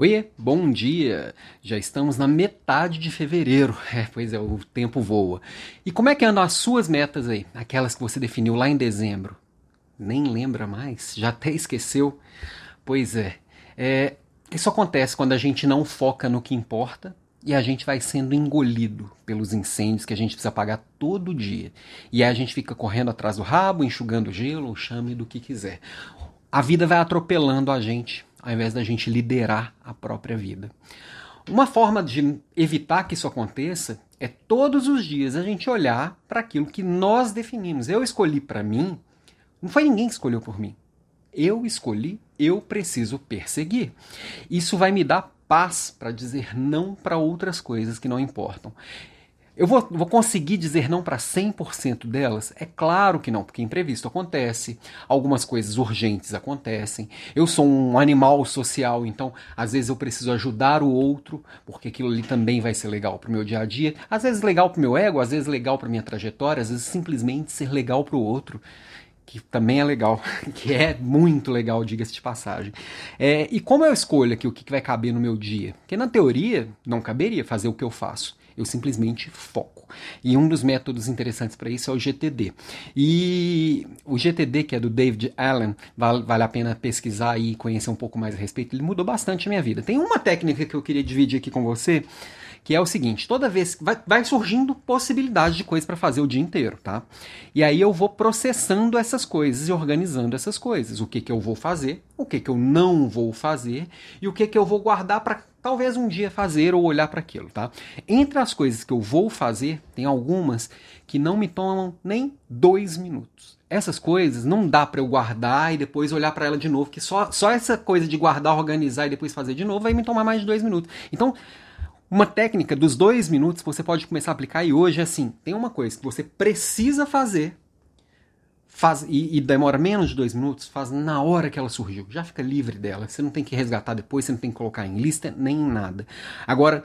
Oiê, bom dia! Já estamos na metade de fevereiro. É, pois é, o tempo voa. E como é que andam as suas metas aí? Aquelas que você definiu lá em dezembro? Nem lembra mais? Já até esqueceu? Pois é. é isso acontece quando a gente não foca no que importa e a gente vai sendo engolido pelos incêndios que a gente precisa apagar todo dia. E aí a gente fica correndo atrás do rabo, enxugando gelo, chame do que quiser. A vida vai atropelando a gente ao invés da gente liderar a própria vida. Uma forma de evitar que isso aconteça é todos os dias a gente olhar para aquilo que nós definimos. Eu escolhi para mim, não foi ninguém que escolheu por mim. Eu escolhi, eu preciso perseguir. Isso vai me dar paz para dizer não para outras coisas que não importam. Eu vou, vou conseguir dizer não para 100% delas? É claro que não, porque imprevisto acontece, algumas coisas urgentes acontecem. Eu sou um animal social, então às vezes eu preciso ajudar o outro, porque aquilo ali também vai ser legal para o meu dia a dia. Às vezes legal para o meu ego, às vezes legal para minha trajetória, às vezes simplesmente ser legal para o outro que também é legal, que é muito legal, diga-se de passagem. É, e como eu escolho aqui o que vai caber no meu dia? Porque na teoria não caberia fazer o que eu faço eu simplesmente foco. E um dos métodos interessantes para isso é o GTD. E o GTD, que é do David Allen, vale, vale a pena pesquisar e conhecer um pouco mais a respeito, ele mudou bastante a minha vida. Tem uma técnica que eu queria dividir aqui com você, que é o seguinte: toda vez que vai, vai surgindo possibilidade de coisas para fazer o dia inteiro, tá? E aí eu vou processando essas coisas e organizando essas coisas. O que, que eu vou fazer, o que, que eu não vou fazer e o que, que eu vou guardar para talvez um dia fazer ou olhar para aquilo, tá? Entre as coisas que eu vou fazer, tem algumas que não me tomam nem dois minutos. Essas coisas não dá para eu guardar e depois olhar para ela de novo, que só, só essa coisa de guardar, organizar e depois fazer de novo vai me tomar mais de dois minutos. Então, uma técnica dos dois minutos você pode começar a aplicar e hoje é assim: tem uma coisa que você precisa fazer faz e, e, demora menos de dois minutos, faz na hora que ela surgiu. Já fica livre dela. Você não tem que resgatar depois, você não tem que colocar em lista nem em nada. Agora,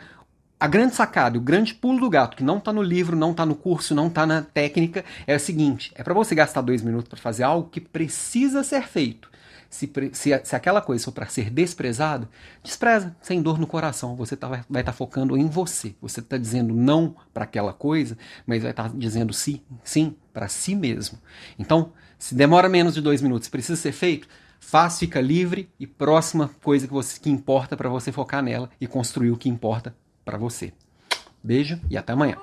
a grande sacada, o grande pulo do gato, que não está no livro, não está no curso, não está na técnica, é o seguinte: é para você gastar dois minutos para fazer algo que precisa ser feito. Se, se, se aquela coisa for para ser desprezada, despreza, sem dor no coração. Você tá, vai estar tá focando em você. Você está dizendo não para aquela coisa, mas vai estar tá dizendo sim, sim para si mesmo. Então, se demora menos de dois minutos, precisa ser feito, faz, fica livre e próxima coisa que, você, que importa para você focar nela e construir o que importa para você. Beijo e até amanhã.